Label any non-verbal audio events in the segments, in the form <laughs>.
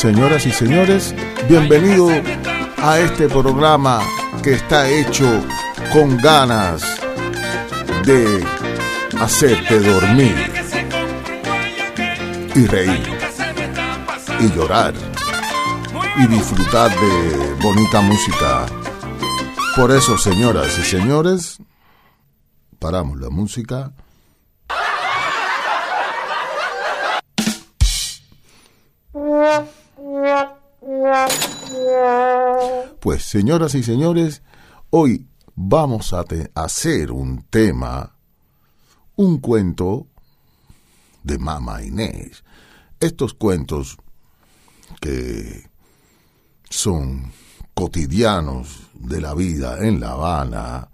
Señoras y señores, bienvenido a este programa que está hecho con ganas de hacerte dormir y reír y llorar y disfrutar de bonita música. Por eso, señoras y señores, paramos la música. Pues señoras y señores, hoy vamos a hacer un tema, un cuento de Mama Inés. Estos cuentos que son cotidianos de la vida en La Habana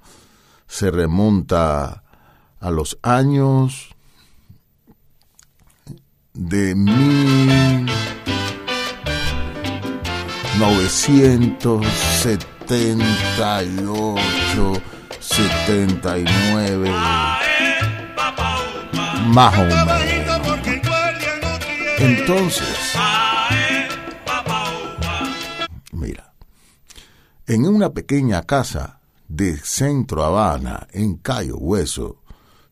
se remonta a los años de 1978, 79, más o menos. Entonces, mira, en una pequeña casa de Centro Habana, en Cayo Hueso,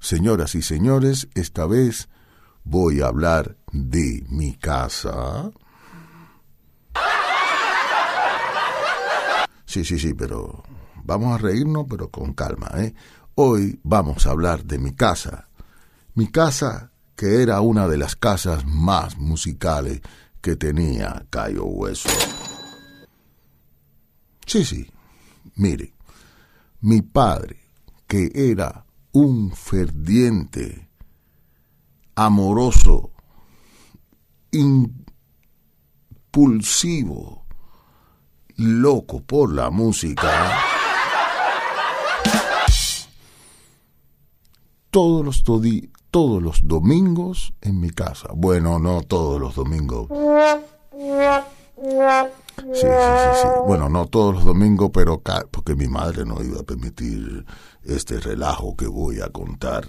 señoras y señores, esta vez voy a hablar de mi casa. Sí, sí, sí, pero vamos a reírnos, pero con calma, ¿eh? Hoy vamos a hablar de mi casa. Mi casa, que era una de las casas más musicales que tenía Cayo Hueso. Sí, sí, mire, mi padre, que era un ferviente, amoroso, impulsivo, loco por la música, todos los, todos los domingos en mi casa. Bueno, no todos los domingos. Sí, sí, sí, Bueno, no todos los domingos, pero porque mi madre no iba a permitir este relajo que voy a contar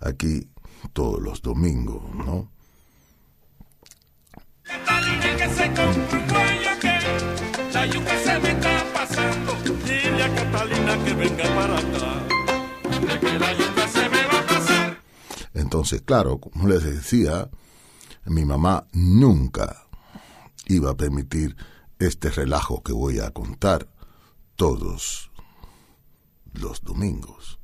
aquí todos los domingos, ¿no? Entonces, claro, como les decía, mi mamá nunca iba a permitir este relajo que voy a contar todos los domingos.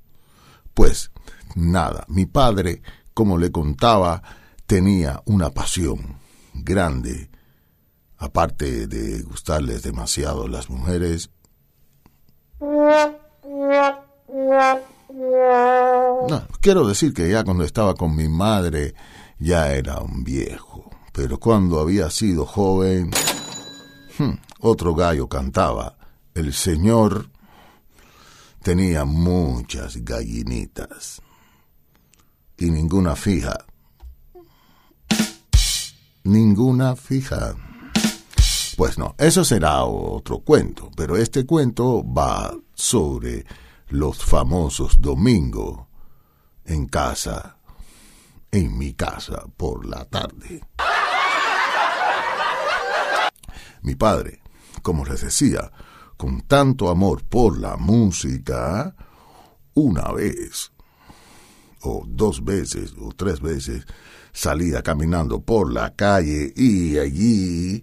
Pues nada, mi padre, como le contaba, tenía una pasión grande, aparte de gustarles demasiado las mujeres. Quiero decir que ya cuando estaba con mi madre ya era un viejo, pero cuando había sido joven Hmm, otro gallo cantaba. El señor tenía muchas gallinitas y ninguna fija. Ninguna fija. Pues no, eso será otro cuento, pero este cuento va sobre los famosos domingos en casa, en mi casa por la tarde. Mi padre, como les decía, con tanto amor por la música, una vez, o dos veces, o tres veces, salía caminando por la calle y allí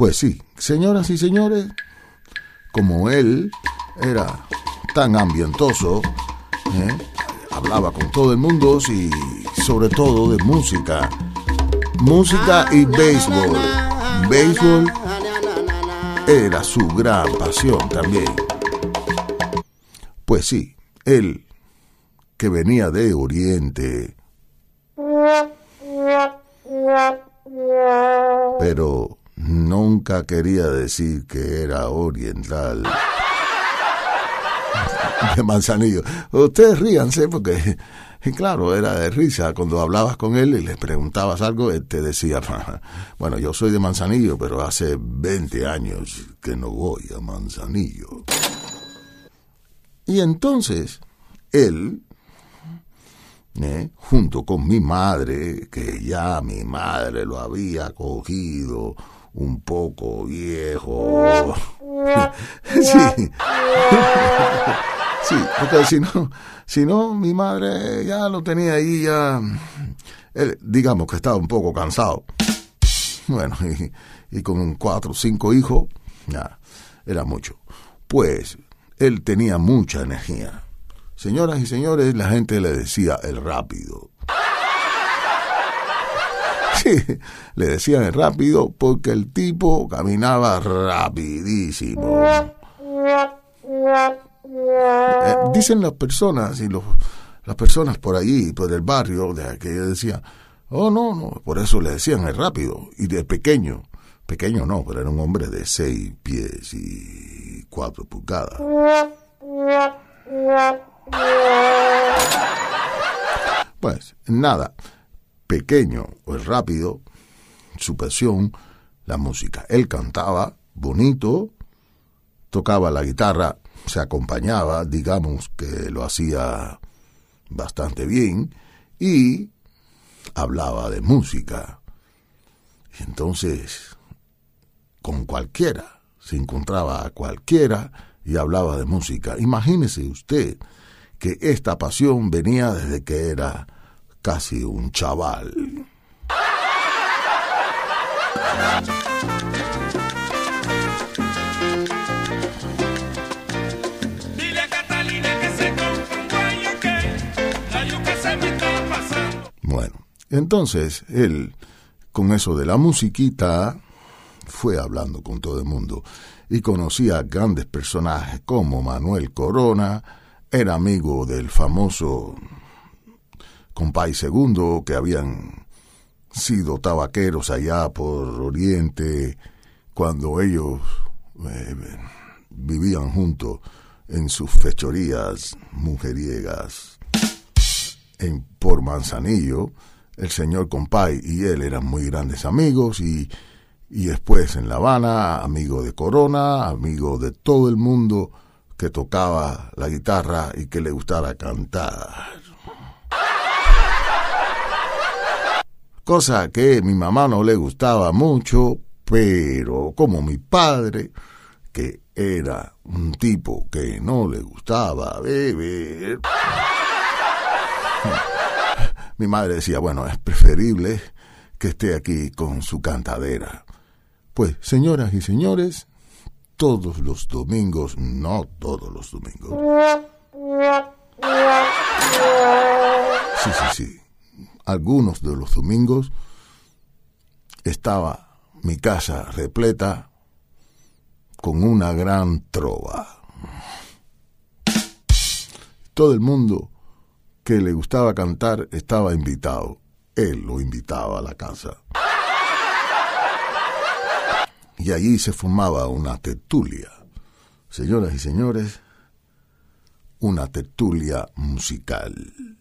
Pues sí, señoras y señores, como él era tan ambientoso, ¿eh? hablaba con todo el mundo y sobre todo de música, música y béisbol. Béisbol era su gran pasión también. Pues sí, él, que venía de Oriente, pero nunca quería decir que era oriental. De Manzanillo. Ustedes ríanse porque, claro, era de risa. Cuando hablabas con él y le preguntabas algo, él te decía, <laughs> bueno, yo soy de Manzanillo, pero hace 20 años que no voy a Manzanillo. Y entonces, él, ¿eh? junto con mi madre, que ya mi madre lo había cogido un poco viejo. <laughs> sí. sí, porque si no, si no, mi madre ya lo tenía ahí, ya, él, digamos que estaba un poco cansado. Bueno, y, y con cuatro o cinco hijos, ya, era mucho. Pues él tenía mucha energía. Señoras y señores, la gente le decía el rápido. Le decían rápido porque el tipo caminaba rapidísimo. Eh, dicen las personas y los, las personas por allí, por el barrio, de que decían, oh no, no, por eso le decían el rápido y de pequeño. Pequeño no, pero era un hombre de seis pies y cuatro pulgadas. Pues nada, pequeño o rápido, su pasión, la música. Él cantaba bonito, tocaba la guitarra, se acompañaba, digamos que lo hacía bastante bien, y hablaba de música. Entonces, con cualquiera, se encontraba a cualquiera y hablaba de música. Imagínese usted que esta pasión venía desde que era casi un chaval. Bueno, entonces él, con eso de la musiquita, fue hablando con todo el mundo y conocía grandes personajes como Manuel Corona, era amigo del famoso compay segundo que habían sido tabaqueros allá por Oriente cuando ellos eh, vivían juntos en sus fechorías mujeriegas en por Manzanillo el señor compay y él eran muy grandes amigos y y después en La Habana, amigo de Corona, amigo de todo el mundo que tocaba la guitarra y que le gustara cantar. Cosa que mi mamá no le gustaba mucho, pero como mi padre, que era un tipo que no le gustaba beber, <laughs> mi madre decía, bueno, es preferible que esté aquí con su cantadera. Pues, señoras y señores, todos los domingos, no todos los domingos. Sí, sí, sí. Algunos de los domingos estaba mi casa repleta con una gran trova. Todo el mundo que le gustaba cantar estaba invitado. Él lo invitaba a la casa y allí se formaba una tertulia. Señoras y señores, una tertulia musical.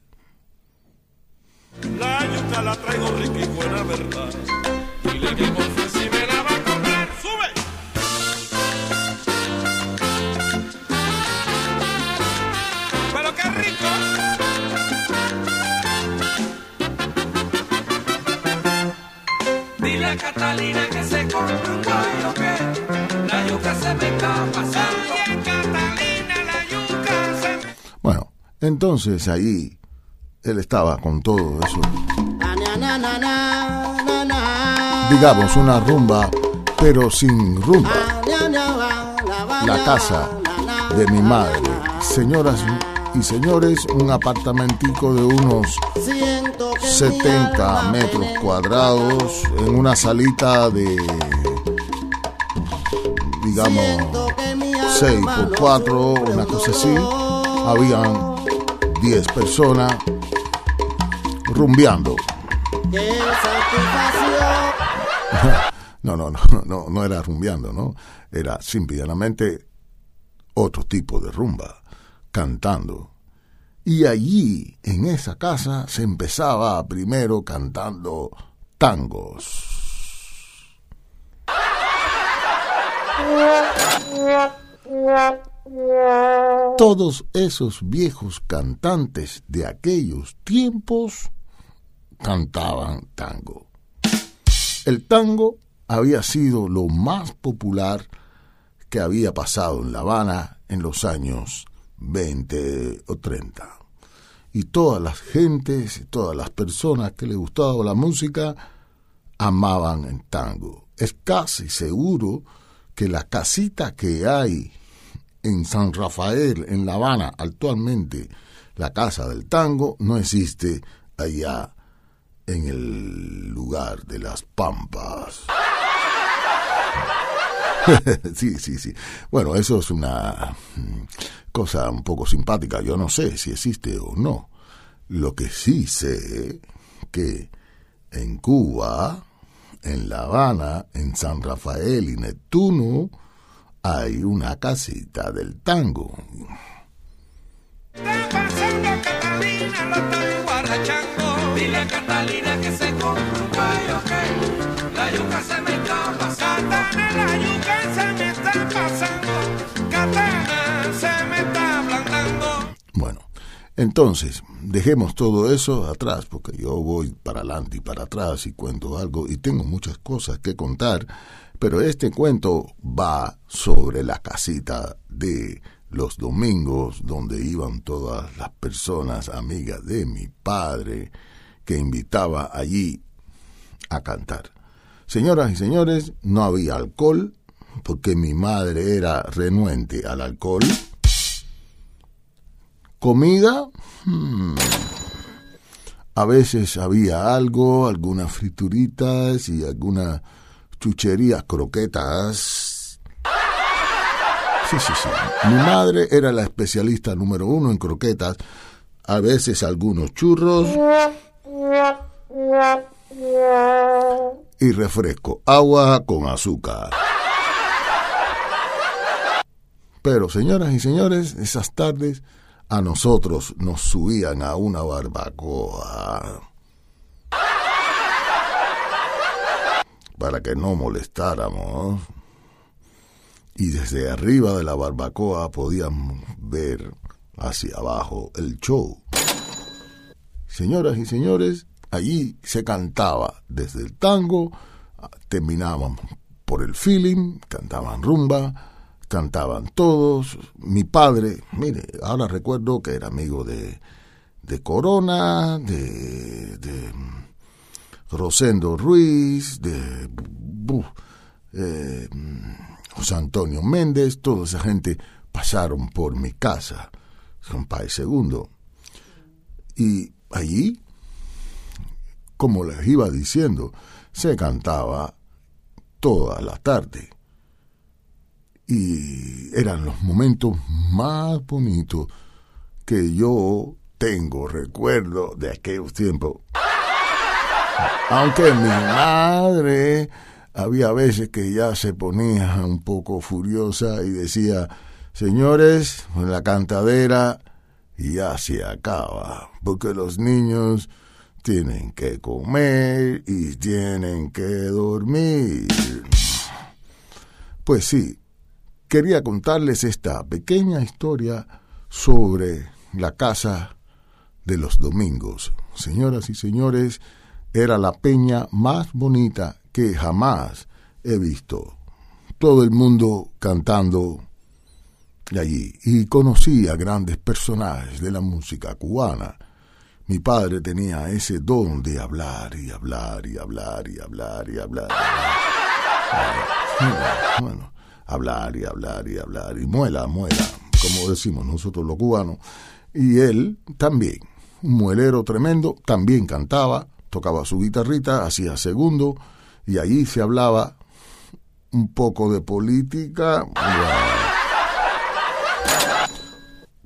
La yuca la traigo rica y buena verdad. Dile que por si me la va a comer. ¡Sube! ¡Pero qué rico! Dile a Catalina que se compre bueno, entonces ahí él estaba con todo eso. Digamos, una rumba, pero sin rumba. La casa de mi madre. Señoras y señores, un apartamentico de unos 70 metros cuadrados en una salita de digamos, 6 por 4, una cosa así. Habían 10 personas rumbeando. <laughs> No, no, no, no, no era rumbeando, ¿no? Era simplemente otro tipo de rumba, cantando. Y allí, en esa casa, se empezaba primero cantando tangos. Todos esos viejos cantantes de aquellos tiempos cantaban tango. El tango había sido lo más popular que había pasado en La Habana en los años 20 o 30. Y todas las gentes, todas las personas que les gustaba la música, amaban el tango. Es casi seguro que la casita que hay en San Rafael, en La Habana, actualmente, la casa del tango, no existe allá en el lugar de las Pampas. <laughs> sí, sí, sí. Bueno, eso es una mm, cosa un poco simpática. Yo no sé si existe o no. Lo que sí sé que en Cuba, en La Habana, en San Rafael y Neptuno, hay una casita del tango. Dile Catalina que se compre un La yuca se me está pasando. la yuca se me está pasando. Catana se me está ablandando. Bueno, entonces, dejemos todo eso atrás, porque yo voy para adelante y para atrás y cuento algo y tengo muchas cosas que contar, pero este cuento va sobre la casita de los domingos donde iban todas las personas amigas de mi padre que invitaba allí a cantar. Señoras y señores, no había alcohol porque mi madre era renuente al alcohol. Comida, hmm, a veces había algo, algunas frituritas y algunas chucherías, croquetas. Sí, sí, sí. Mi madre era la especialista número uno en croquetas, a veces algunos churros y refresco, agua con azúcar. Pero, señoras y señores, esas tardes a nosotros nos subían a una barbacoa para que no molestáramos. Y desde arriba de la barbacoa podíamos ver hacia abajo el show. Señoras y señores, allí se cantaba desde el tango, terminaban por el feeling, cantaban rumba, cantaban todos. Mi padre, mire, ahora recuerdo que era amigo de, de Corona, de, de Rosendo Ruiz, de eh, José Antonio Méndez, toda esa gente pasaron por mi casa, son País Segundo. Y allí, como les iba diciendo, se cantaba toda la tarde. Y eran los momentos más bonitos que yo tengo recuerdo de aquellos tiempos. Aunque mi madre había veces que ya se ponía un poco furiosa y decía, señores, la cantadera ya se acaba, porque los niños tienen que comer y tienen que dormir. Pues sí, quería contarles esta pequeña historia sobre la casa de los domingos. Señoras y señores, era la peña más bonita que jamás he visto. Todo el mundo cantando allí y conocí a grandes personajes de la música cubana. Mi padre tenía ese don de hablar y hablar y hablar y hablar y hablar. Bueno, hablar y hablar y hablar y muela, muela, como decimos nosotros los cubanos. Y él también, un muelero tremendo, también cantaba, tocaba su guitarrita, hacía segundo y allí se hablaba un poco de política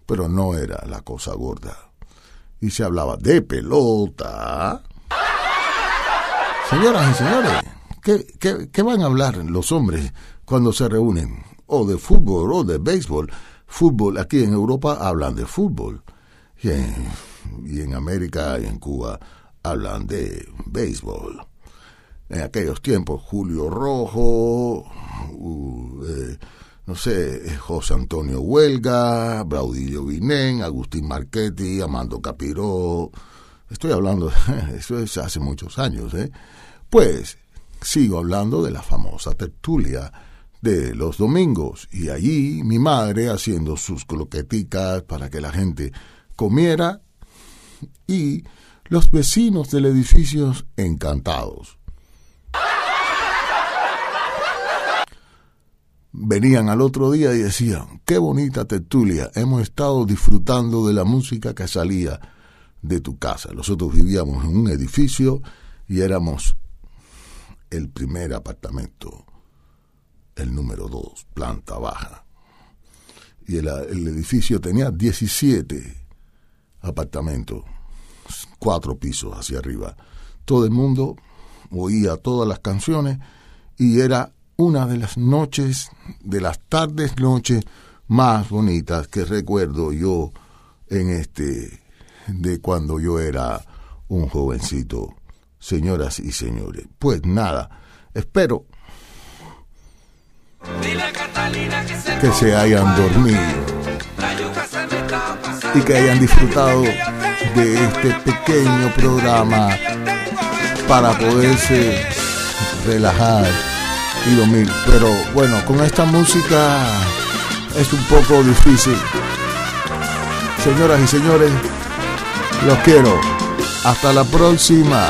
pero no era la cosa gorda. Y se hablaba de pelota. Señoras y señores, ¿qué, qué, van a hablar los hombres cuando se reúnen? O de fútbol o de béisbol. Fútbol, aquí en Europa hablan de fútbol. Y en, América y en Cuba hablan de béisbol. En aquellos tiempos, Julio Rojo, eh, no sé, José Antonio Huelga, Braudillo Vinén, Agustín Marchetti, Amando Capiró. Estoy hablando, <laughs> eso es hace muchos años, ¿eh? Pues sigo hablando de la famosa tertulia de los domingos y allí mi madre haciendo sus cloqueticas para que la gente comiera y los vecinos del edificio encantados. Venían al otro día y decían, qué bonita tertulia, hemos estado disfrutando de la música que salía de tu casa. Nosotros vivíamos en un edificio y éramos el primer apartamento, el número dos, planta baja. Y el, el edificio tenía 17 apartamentos, cuatro pisos hacia arriba. Todo el mundo oía todas las canciones y era una de las noches, de las tardes noches más bonitas que recuerdo yo en este, de cuando yo era un jovencito, señoras y señores. Pues nada, espero que se hayan dormido y que hayan disfrutado de este pequeño programa para poderse relajar y dormir. Pero bueno, con esta música es un poco difícil. Señoras y señores, los quiero. Hasta la próxima.